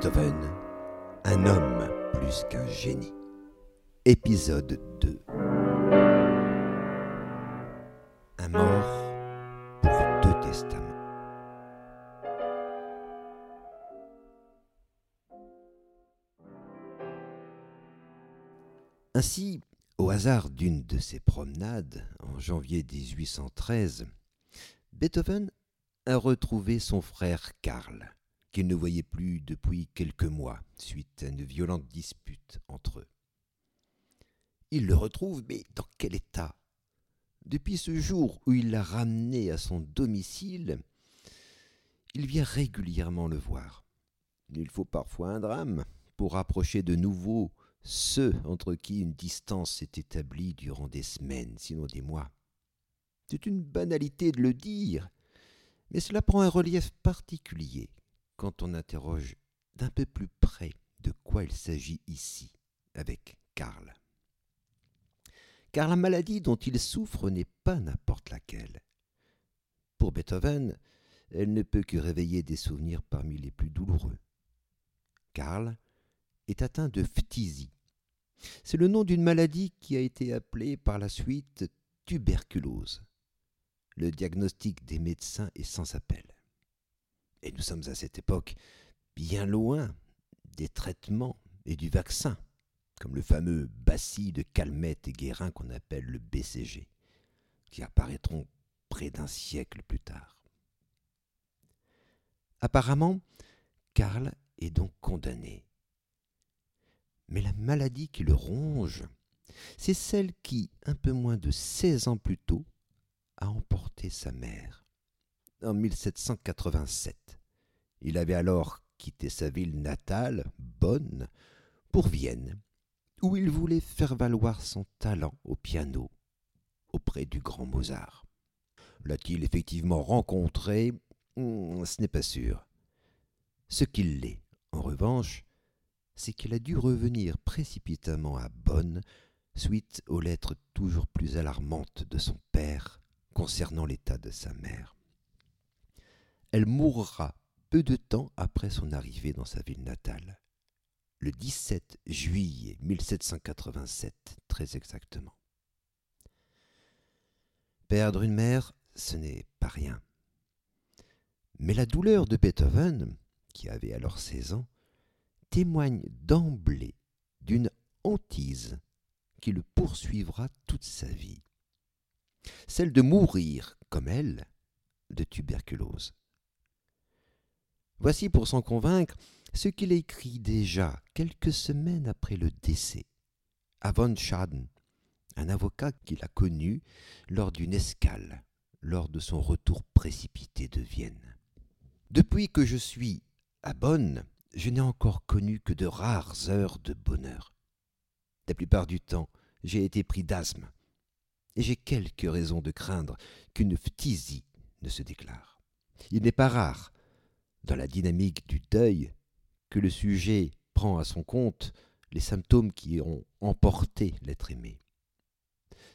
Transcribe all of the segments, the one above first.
Beethoven, un homme plus qu'un génie. Épisode 2 Un mort pour deux testaments. Ainsi, au hasard d'une de ses promenades, en janvier 1813, Beethoven a retrouvé son frère Karl, qu'il ne voyait plus depuis quelques mois, suite à une violente dispute entre eux. Il le retrouve, mais dans quel état? Depuis ce jour où il l'a ramené à son domicile, il vient régulièrement le voir. Il faut parfois un drame pour rapprocher de nouveau ceux entre qui une distance s'est établie durant des semaines, sinon des mois. C'est une banalité de le dire, mais cela prend un relief particulier quand on interroge d'un peu plus près de quoi il s'agit ici avec Karl. Car la maladie dont il souffre n'est pas n'importe laquelle. Pour Beethoven, elle ne peut que réveiller des souvenirs parmi les plus douloureux. Karl est atteint de phtisie. C'est le nom d'une maladie qui a été appelée par la suite tuberculose. Le diagnostic des médecins est sans appel. Et nous sommes à cette époque bien loin des traitements et du vaccin, comme le fameux bacille de Calmette et Guérin qu'on appelle le BCG, qui apparaîtront près d'un siècle plus tard. Apparemment, Karl est donc condamné. Mais la maladie qui le ronge, c'est celle qui, un peu moins de seize ans plus tôt, a emporté sa mère en 1787. Il avait alors quitté sa ville natale, Bonn, pour Vienne, où il voulait faire valoir son talent au piano auprès du grand Mozart. L'a-t-il effectivement rencontré? Hmm, Ce n'est pas sûr. Ce qu'il l'est, en revanche, c'est qu'il a dû revenir précipitamment à Bonn suite aux lettres toujours plus alarmantes de son père concernant l'état de sa mère. Elle mourra peu de temps après son arrivée dans sa ville natale, le 17 juillet 1787 très exactement. Perdre une mère, ce n'est pas rien. Mais la douleur de Beethoven, qui avait alors 16 ans, témoigne d'emblée d'une hantise qui le poursuivra toute sa vie. Celle de mourir, comme elle, de tuberculose. Voici pour s'en convaincre ce qu'il écrit déjà quelques semaines après le décès à von Schaden, un avocat qu'il a connu lors d'une escale, lors de son retour précipité de Vienne. Depuis que je suis à Bonn, je n'ai encore connu que de rares heures de bonheur. La plupart du temps, j'ai été pris d'asthme, et j'ai quelques raisons de craindre qu'une phtisie ne se déclare. Il n'est pas rare dans la dynamique du deuil que le sujet prend à son compte les symptômes qui ont emporté l'être aimé.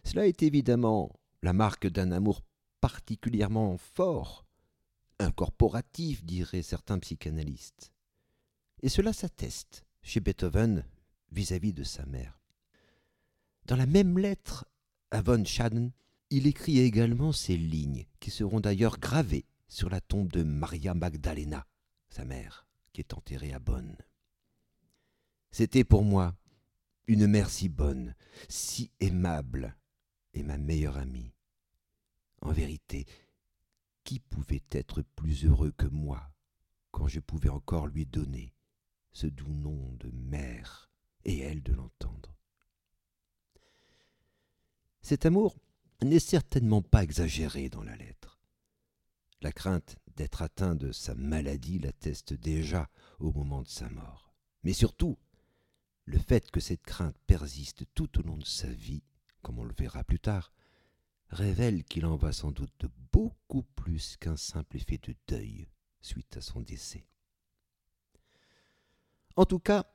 Cela est évidemment la marque d'un amour particulièrement fort, incorporatif, diraient certains psychanalystes. Et cela s'atteste chez Beethoven vis-à-vis de sa mère. Dans la même lettre à von Schaden, il écrit également ces lignes, qui seront d'ailleurs gravées sur la tombe de Maria Magdalena, sa mère, qui est enterrée à Bonn. C'était pour moi une mère si bonne, si aimable, et ma meilleure amie. En vérité, qui pouvait être plus heureux que moi quand je pouvais encore lui donner ce doux nom de mère et elle de l'entendre? Cet amour n'est certainement pas exagéré dans la lettre. La crainte d'être atteint de sa maladie l'atteste déjà au moment de sa mort. Mais surtout, le fait que cette crainte persiste tout au long de sa vie, comme on le verra plus tard, révèle qu'il en va sans doute de beaucoup plus qu'un simple effet de deuil suite à son décès. En tout cas,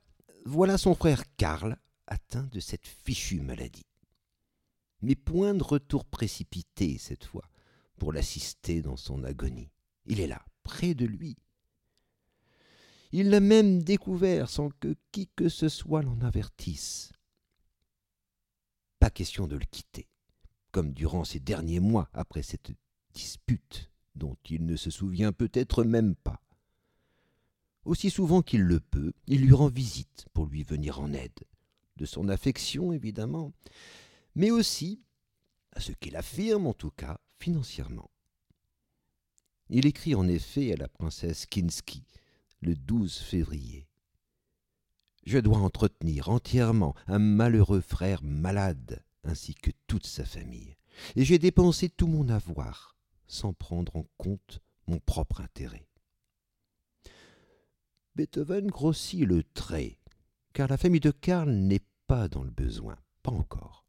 voilà son frère Karl atteint de cette fichue maladie. Mais point de retour précipité cette fois pour l'assister dans son agonie. Il est là, près de lui. Il l'a même découvert sans que qui que ce soit l'en avertisse. Pas question de le quitter, comme durant ces derniers mois après cette dispute dont il ne se souvient peut-être même pas. Aussi souvent qu'il le peut, il lui rend visite pour lui venir en aide, de son affection évidemment, mais aussi, à ce qu'il affirme en tout cas, financièrement. Il écrit en effet à la princesse Kinski le 12 février. Je dois entretenir entièrement un malheureux frère malade, ainsi que toute sa famille, et j'ai dépensé tout mon avoir, sans prendre en compte mon propre intérêt. Beethoven grossit le trait, car la famille de Karl n'est pas dans le besoin, pas encore.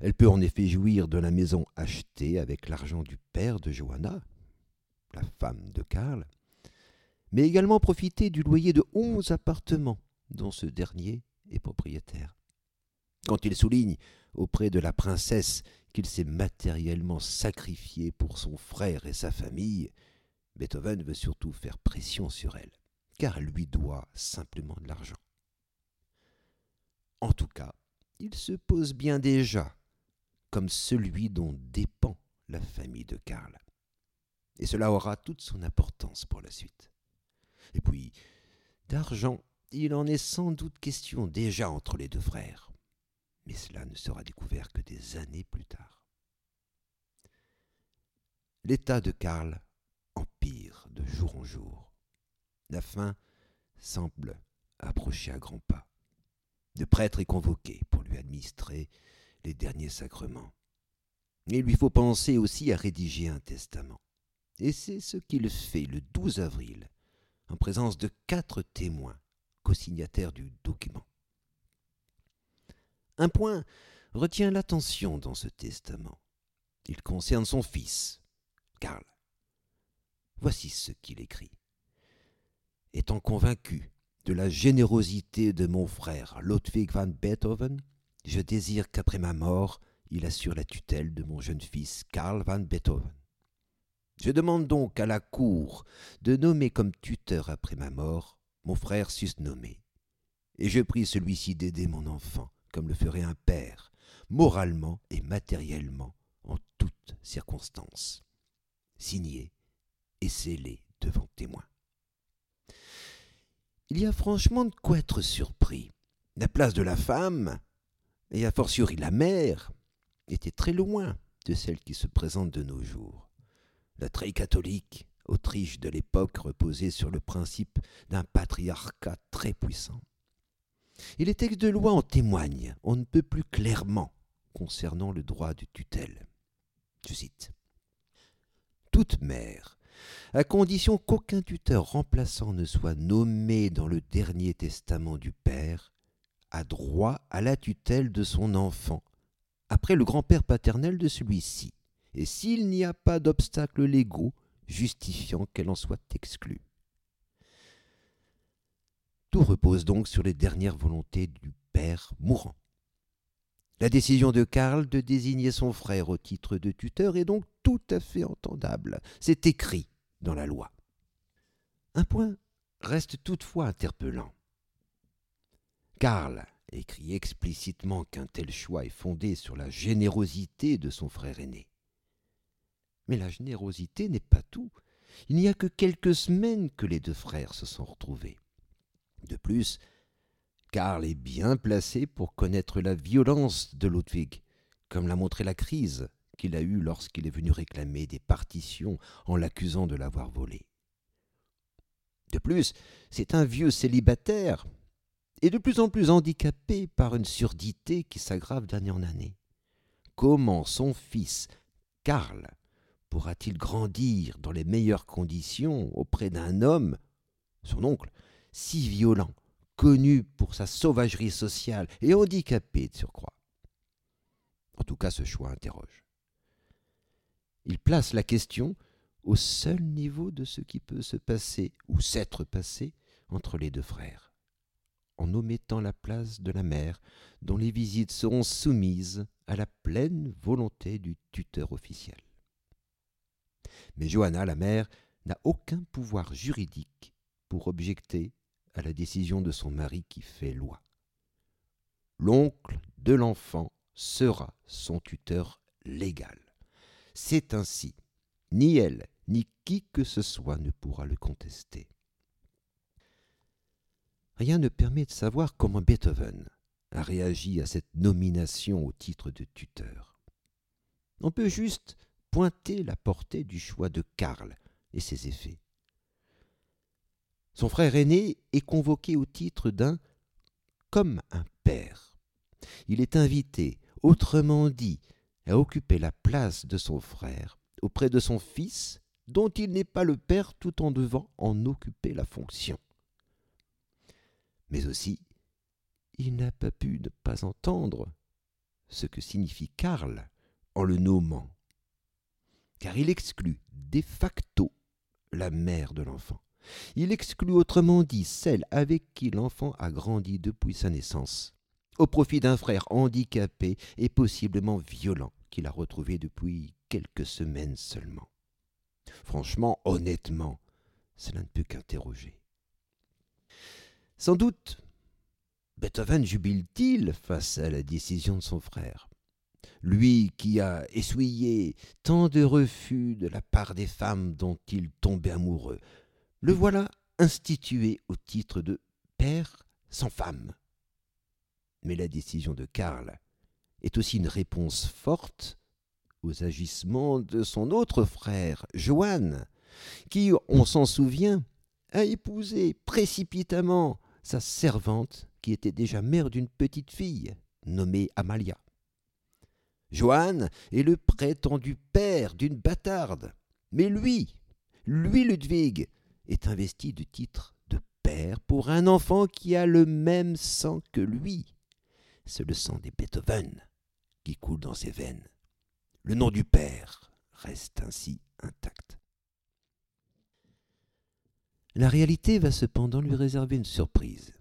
Elle peut en effet jouir de la maison achetée avec l'argent du père de Johanna, la femme de Karl, mais également profiter du loyer de onze appartements dont ce dernier est propriétaire. Quand il souligne auprès de la princesse qu'il s'est matériellement sacrifié pour son frère et sa famille, Beethoven veut surtout faire pression sur elle, car elle lui doit simplement de l'argent. En tout cas, il se pose bien déjà comme celui dont dépend la famille de Karl. Et cela aura toute son importance pour la suite. Et puis, d'argent, il en est sans doute question déjà entre les deux frères mais cela ne sera découvert que des années plus tard. L'état de Karl empire de jour en jour. La fin semble approcher à grands pas. Le prêtre est convoqué pour lui administrer les derniers sacrements. Il lui faut penser aussi à rédiger un testament. Et c'est ce qu'il fait le 12 avril, en présence de quatre témoins, co-signataires du document. Un point retient l'attention dans ce testament. Il concerne son fils, Karl. Voici ce qu'il écrit. Étant convaincu de la générosité de mon frère Ludwig van Beethoven, je désire qu'après ma mort, il assure la tutelle de mon jeune fils Karl van Beethoven. Je demande donc à la cour de nommer comme tuteur après ma mort mon frère susnommé, et je prie celui-ci d'aider mon enfant comme le ferait un père, moralement et matériellement, en toutes circonstances. Signé et scellé devant témoin. Il y a franchement de quoi être surpris. La place de la femme, et a fortiori la mère, était très loin de celle qui se présente de nos jours. La très catholique Autriche de l'époque reposait sur le principe d'un patriarcat très puissant. Et les textes de loi en témoignent, on ne peut plus clairement concernant le droit de tutelle. Je cite Toute mère, à condition qu'aucun tuteur remplaçant ne soit nommé dans le dernier testament du père, a droit à la tutelle de son enfant, après le grand-père paternel de celui-ci, et s'il n'y a pas d'obstacles légaux justifiant qu'elle en soit exclue. Tout repose donc sur les dernières volontés du père mourant. La décision de Karl de désigner son frère au titre de tuteur est donc tout à fait entendable. C'est écrit dans la loi. Un point reste toutefois interpellant. Karl écrit explicitement qu'un tel choix est fondé sur la générosité de son frère aîné. Mais la générosité n'est pas tout. Il n'y a que quelques semaines que les deux frères se sont retrouvés. De plus, Karl est bien placé pour connaître la violence de Ludwig, comme l'a montré la crise qu'il a eue lorsqu'il est venu réclamer des partitions en l'accusant de l'avoir volé. De plus, c'est un vieux célibataire, et de plus en plus handicapé par une surdité qui s'aggrave d'année en année. Comment son fils, Karl, pourra-t-il grandir dans les meilleures conditions auprès d'un homme, son oncle, si violent, connu pour sa sauvagerie sociale et handicapé de surcroît? En tout cas, ce choix interroge. Il place la question au seul niveau de ce qui peut se passer ou s'être passé entre les deux frères, en omettant la place de la mère, dont les visites seront soumises à la pleine volonté du tuteur officiel. Mais Johanna, la mère, n'a aucun pouvoir juridique pour objecter à la décision de son mari qui fait loi. L'oncle de l'enfant sera son tuteur légal. C'est ainsi. Ni elle, ni qui que ce soit ne pourra le contester. Rien ne permet de savoir comment Beethoven a réagi à cette nomination au titre de tuteur. On peut juste pointer la portée du choix de Karl et ses effets. Son frère aîné est convoqué au titre d'un comme un père. Il est invité, autrement dit, à occuper la place de son frère auprès de son fils, dont il n'est pas le père tout en devant en occuper la fonction. Mais aussi, il n'a pas pu ne pas entendre ce que signifie Karl en le nommant, car il exclut de facto la mère de l'enfant. Il exclut autrement dit celle avec qui l'enfant a grandi depuis sa naissance, au profit d'un frère handicapé et possiblement violent qu'il a retrouvé depuis quelques semaines seulement. Franchement, honnêtement, cela ne peut qu'interroger. Sans doute, Beethoven jubile-t-il face à la décision de son frère? Lui qui a essuyé tant de refus de la part des femmes dont il tombait amoureux, le voilà institué au titre de père sans femme. Mais la décision de Karl est aussi une réponse forte aux agissements de son autre frère, Johann, qui, on s'en souvient, a épousé précipitamment sa servante qui était déjà mère d'une petite fille nommée Amalia. Johann est le prétendu père d'une bâtarde. Mais lui, lui Ludwig, est investi du titre de père pour un enfant qui a le même sang que lui. C'est le sang des Beethoven qui coule dans ses veines. Le nom du père reste ainsi intact. La réalité va cependant lui réserver une surprise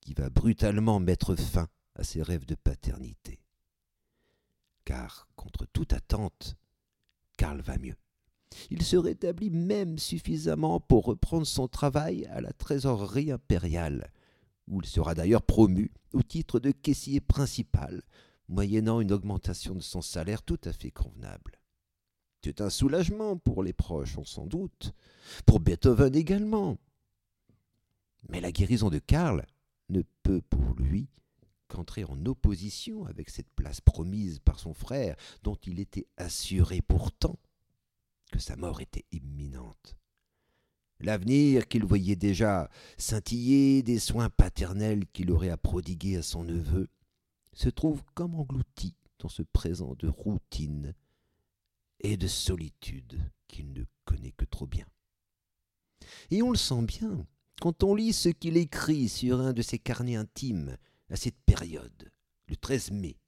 qui va brutalement mettre fin à ses rêves de paternité car, contre toute attente, Karl va mieux. Il se rétablit même suffisamment pour reprendre son travail à la trésorerie impériale, où il sera d'ailleurs promu au titre de caissier principal, moyennant une augmentation de son salaire tout à fait convenable. C'est un soulagement pour les proches, on s'en doute, pour Beethoven également. Mais la guérison de Karl ne peut pour lui entrer en opposition avec cette place promise par son frère, dont il était assuré pourtant que sa mort était imminente. L'avenir qu'il voyait déjà scintiller des soins paternels qu'il aurait à prodiguer à son neveu se trouve comme englouti dans ce présent de routine et de solitude qu'il ne connaît que trop bien. Et on le sent bien quand on lit ce qu'il écrit sur un de ses carnets intimes, à cette période, le 13 mai,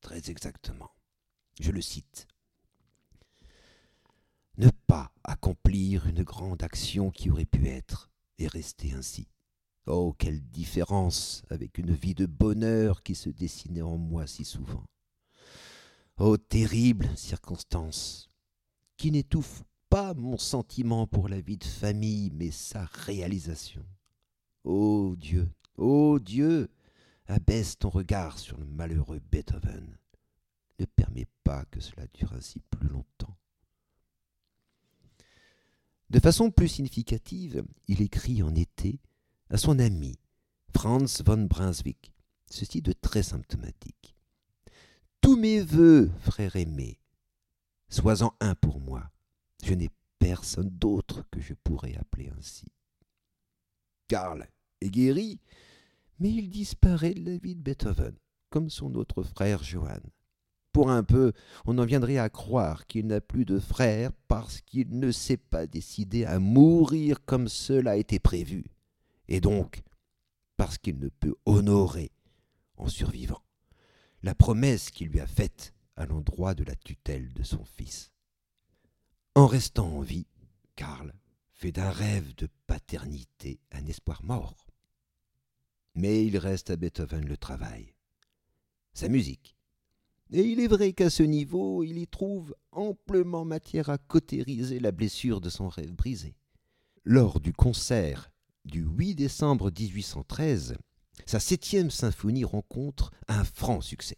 très exactement. Je le cite. Ne pas accomplir une grande action qui aurait pu être et rester ainsi. Oh, quelle différence avec une vie de bonheur qui se dessinait en moi si souvent. Oh, terrible circonstance, qui n'étouffe pas mon sentiment pour la vie de famille, mais sa réalisation. Ô Dieu, ô Dieu, abaisse ton regard sur le malheureux Beethoven. Ne permets pas que cela dure ainsi plus longtemps. De façon plus significative, il écrit en été à son ami Franz von Brunswick, ceci de très symptomatique. Tous mes voeux, frère aimé, sois-en un pour moi. Je n'ai personne d'autre que je pourrais appeler ainsi. Karl est guéri, mais il disparaît de la vie de Beethoven, comme son autre frère Johann. Pour un peu, on en viendrait à croire qu'il n'a plus de frère parce qu'il ne s'est pas décidé à mourir comme cela a été prévu, et donc parce qu'il ne peut honorer, en survivant, la promesse qu'il lui a faite à l'endroit de la tutelle de son fils. En restant en vie, Karl fait d'un rêve de paternité un espoir mort. Mais il reste à Beethoven le travail, sa musique. Et il est vrai qu'à ce niveau, il y trouve amplement matière à cautériser la blessure de son rêve brisé. Lors du concert du 8 décembre 1813, sa septième symphonie rencontre un franc succès.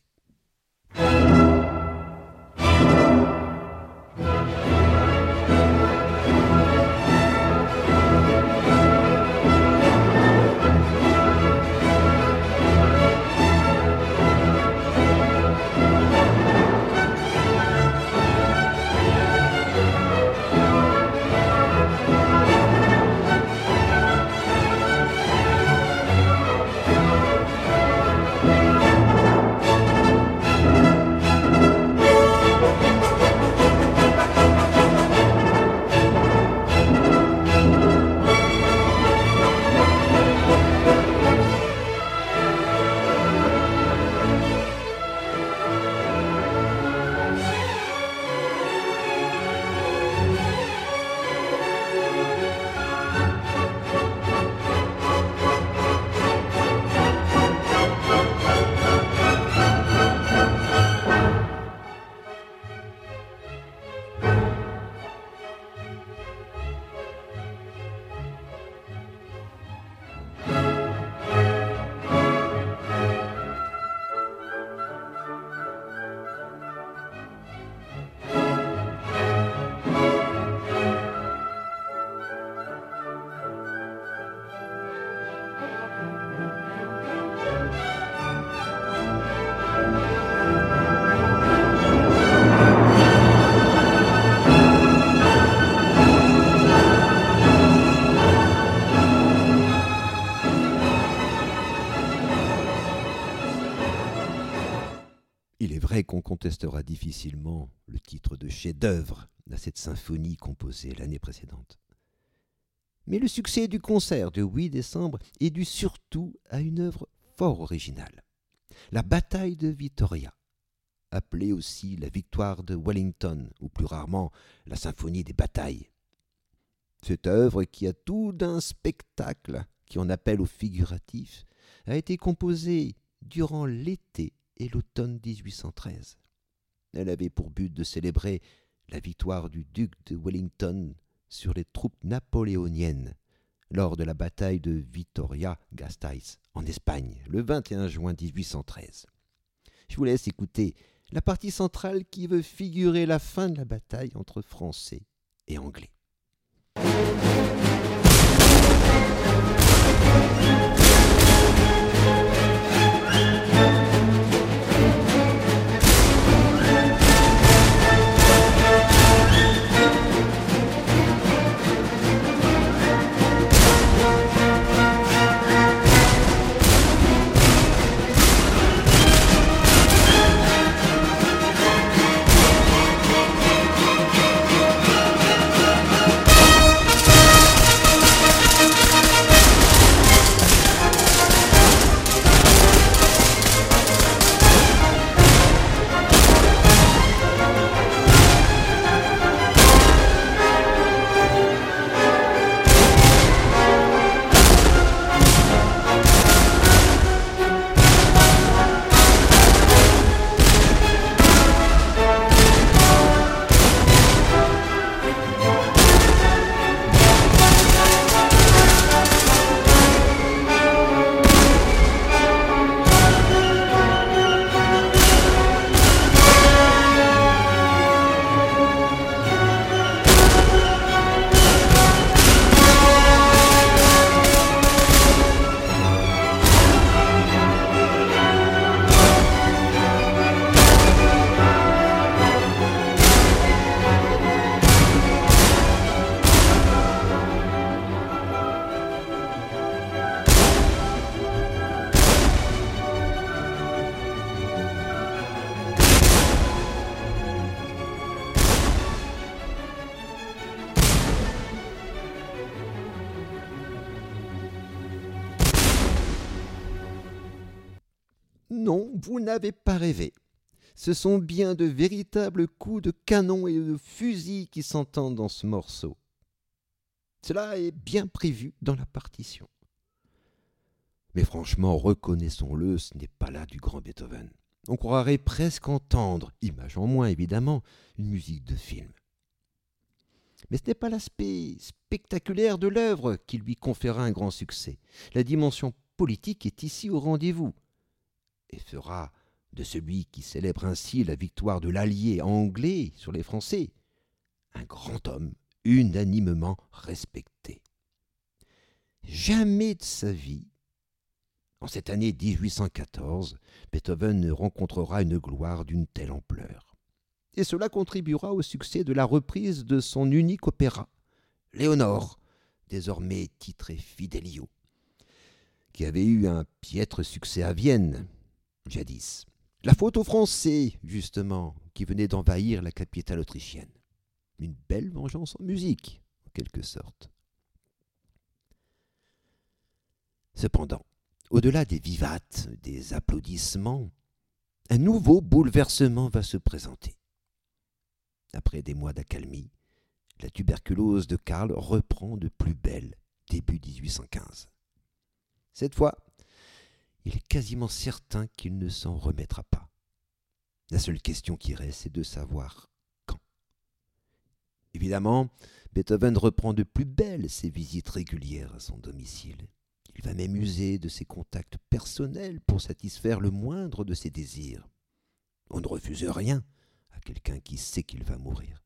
Contestera difficilement le titre de chef-d'œuvre à cette symphonie composée l'année précédente. Mais le succès du concert de 8 décembre est dû surtout à une œuvre fort originale, la bataille de Vittoria, appelée aussi la victoire de Wellington, ou plus rarement la symphonie des batailles. Cette œuvre, qui a tout d'un spectacle qui en appelle au figuratif, a été composée durant l'été et l'automne 1813. Elle avait pour but de célébrer la victoire du duc de Wellington sur les troupes napoléoniennes lors de la bataille de Vitoria-Gasteiz en Espagne le 21 juin 1813. Je vous laisse écouter la partie centrale qui veut figurer la fin de la bataille entre Français et Anglais. Vous n'avez pas rêvé. Ce sont bien de véritables coups de canon et de fusil qui s'entendent dans ce morceau. Cela est bien prévu dans la partition. Mais franchement, reconnaissons-le, ce n'est pas là du grand Beethoven. On croirait presque entendre, image en moins évidemment, une musique de film. Mais ce n'est pas l'aspect spectaculaire de l'œuvre qui lui conféra un grand succès. La dimension politique est ici au rendez-vous et fera de celui qui célèbre ainsi la victoire de l'allié anglais sur les Français un grand homme unanimement respecté. Jamais de sa vie, en cette année 1814, Beethoven ne rencontrera une gloire d'une telle ampleur. Et cela contribuera au succès de la reprise de son unique opéra, Léonore, désormais titré Fidelio, qui avait eu un piètre succès à Vienne, jadis. La faute aux Français, justement, qui venaient d'envahir la capitale autrichienne. Une belle vengeance en musique, en quelque sorte. Cependant, au-delà des vivates, des applaudissements, un nouveau bouleversement va se présenter. Après des mois d'accalmie, la tuberculose de Karl reprend de plus belle début 1815. Cette fois, il est quasiment certain qu'il ne s'en remettra pas. La seule question qui reste est de savoir quand. Évidemment, Beethoven reprend de plus belle ses visites régulières à son domicile. Il va même user de ses contacts personnels pour satisfaire le moindre de ses désirs. On ne refuse rien à quelqu'un qui sait qu'il va mourir.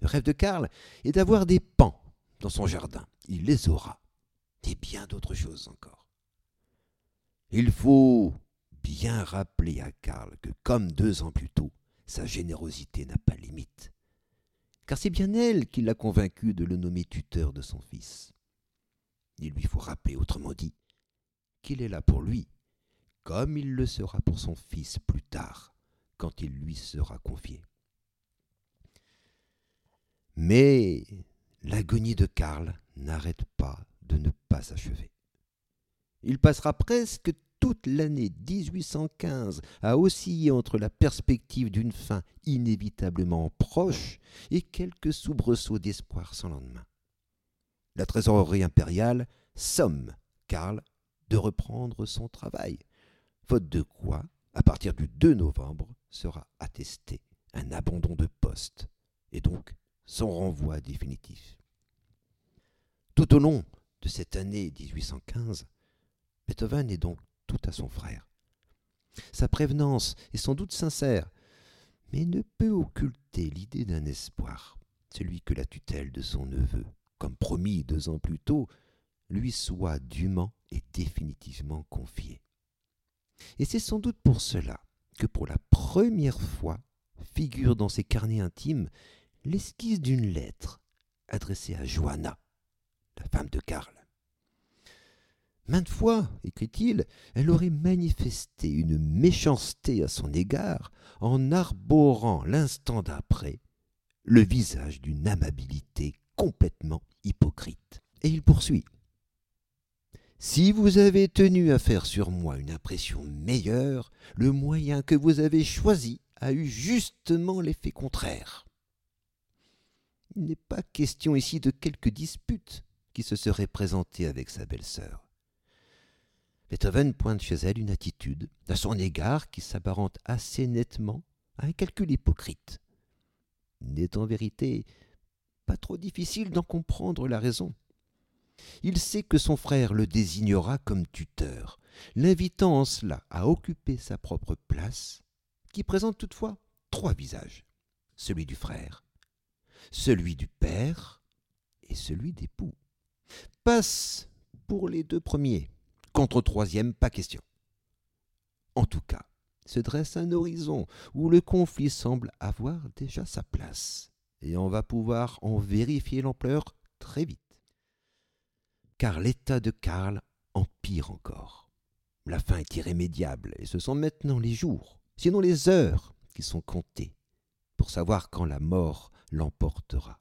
Le rêve de Karl est d'avoir des pans dans son jardin. Il les aura. Et bien d'autres choses encore. Il faut bien rappeler à Karl que, comme deux ans plus tôt, sa générosité n'a pas limite. Car c'est bien elle qui l'a convaincu de le nommer tuteur de son fils. Il lui faut rappeler, autrement dit, qu'il est là pour lui, comme il le sera pour son fils plus tard, quand il lui sera confié. Mais l'agonie de Karl n'arrête pas de ne pas s'achever. Il passera presque toute l'année 1815 à osciller entre la perspective d'une fin inévitablement proche et quelques soubresauts d'espoir sans lendemain la trésorerie impériale somme Karl de reprendre son travail, faute de quoi, à partir du 2 novembre, sera attesté un abandon de poste, et donc son renvoi définitif. Tout au long de cette année 1815, Beethoven est donc à son frère. Sa prévenance est sans doute sincère, mais ne peut occulter l'idée d'un espoir, celui que la tutelle de son neveu comme promis deux ans plus tôt, lui soit dûment et définitivement confié. Et c'est sans doute pour cela que pour la première fois figure dans ses carnets intimes l'esquisse d'une lettre adressée à Johanna, la femme de Karl. Maintes fois, écrit-il, elle aurait manifesté une méchanceté à son égard en arborant l'instant d'après le visage d'une amabilité complètement hypocrite. Et il poursuit. Si vous avez tenu à faire sur moi une impression meilleure, le moyen que vous avez choisi a eu justement l'effet contraire. Il n'est pas question ici de quelque dispute qui se serait présentée avec sa belle-sœur. Beethoven pointe chez elle une attitude à son égard qui s'apparente assez nettement à un calcul hypocrite. Il n'est en vérité pas trop difficile d'en comprendre la raison. Il sait que son frère le désignera comme tuteur, l'invitant en cela à occuper sa propre place, qui présente toutefois trois visages celui du frère, celui du père et celui d'époux. Passe pour les deux premiers, contre troisième, pas question. En tout cas, se dresse un horizon où le conflit semble avoir déjà sa place et on va pouvoir en vérifier l'ampleur très vite. Car l'état de Karl empire encore. La fin est irrémédiable et ce sont maintenant les jours, sinon les heures, qui sont comptées pour savoir quand la mort l'emportera.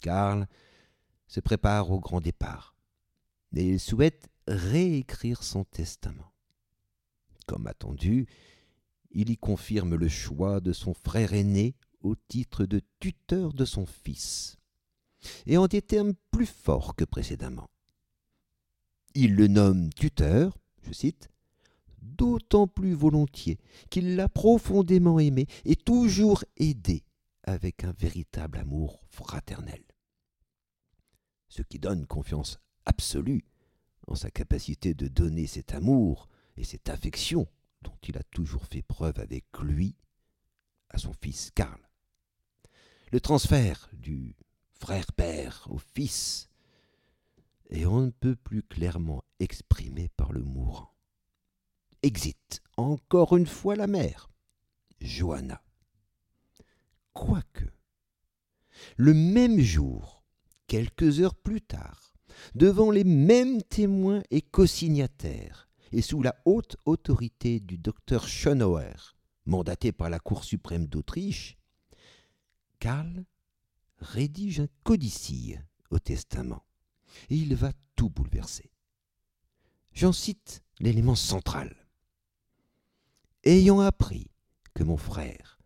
Karl se prépare au grand départ et il souhaite réécrire son testament. Comme attendu, il y confirme le choix de son frère aîné au titre de tuteur de son fils, et en des termes plus forts que précédemment. Il le nomme tuteur, je cite, d'autant plus volontiers qu'il l'a profondément aimé et toujours aidé avec un véritable amour fraternel. Ce qui donne confiance absolue en sa capacité de donner cet amour et cette affection dont il a toujours fait preuve avec lui à son fils Karl. Le transfert du frère-père au fils est on ne peut plus clairement exprimé par le mourant. Exit encore une fois la mère, Johanna. Quoique, le même jour, quelques heures plus tard, devant les mêmes témoins et co-signataires, et sous la haute autorité du docteur Schonauer, mandaté par la Cour suprême d'Autriche, Karl rédige un codicille au testament, et il va tout bouleverser. J'en cite l'élément central. Ayant appris que mon frère,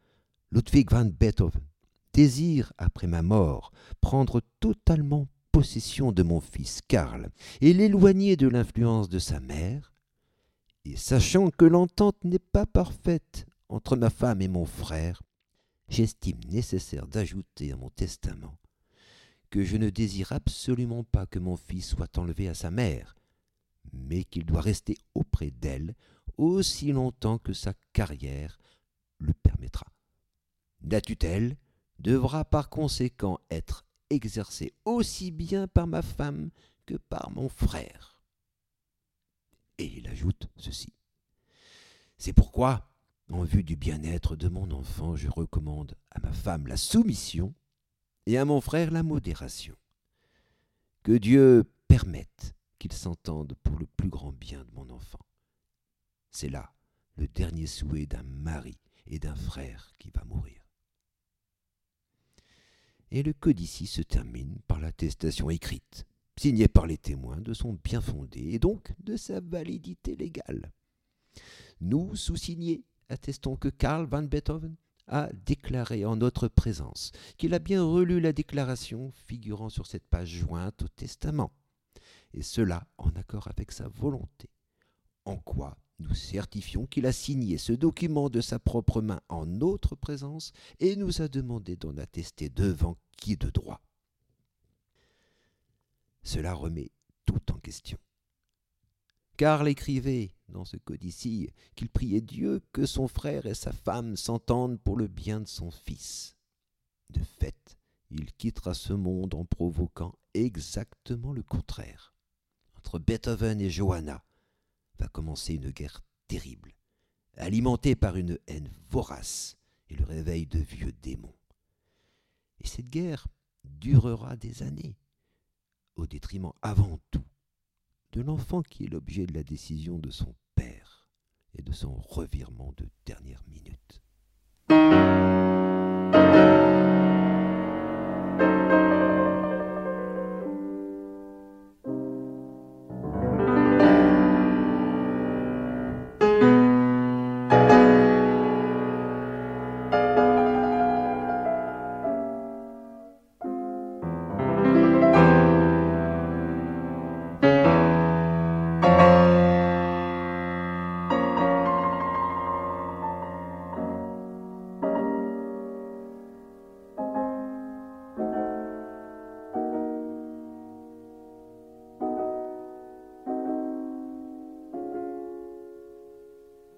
Ludwig van Beethoven, désire, après ma mort, prendre totalement possession de mon fils Karl et l'éloigner de l'influence de sa mère, et sachant que l'entente n'est pas parfaite entre ma femme et mon frère, j'estime nécessaire d'ajouter à mon testament que je ne désire absolument pas que mon fils soit enlevé à sa mère, mais qu'il doit rester auprès d'elle aussi longtemps que sa carrière le permettra. La tutelle devra par conséquent être exercée aussi bien par ma femme que par mon frère. Et il ajoute ceci. C'est pourquoi, en vue du bien-être de mon enfant, je recommande à ma femme la soumission et à mon frère la modération. Que Dieu permette qu'ils s'entendent pour le plus grand bien de mon enfant. C'est là le dernier souhait d'un mari et d'un frère qui va mourir. Et le codici se termine par l'attestation écrite, signée par les témoins de son bien fondé et donc de sa validité légale. Nous, sous-signés, attestons que Karl van Beethoven a déclaré en notre présence qu'il a bien relu la déclaration figurant sur cette page jointe au testament, et cela en accord avec sa volonté, en quoi nous certifions qu'il a signé ce document de sa propre main en notre présence et nous a demandé d'en attester devant qui de droit. Cela remet tout en question. Karl écrivait dans ce codicille qu'il priait Dieu que son frère et sa femme s'entendent pour le bien de son fils. De fait, il quittera ce monde en provoquant exactement le contraire. Entre Beethoven et Johanna va commencer une guerre terrible, alimentée par une haine vorace et le réveil de vieux démons. Et cette guerre durera des années, au détriment avant tout de l'enfant qui est l'objet de la décision de son père et de son revirement de dernière minute.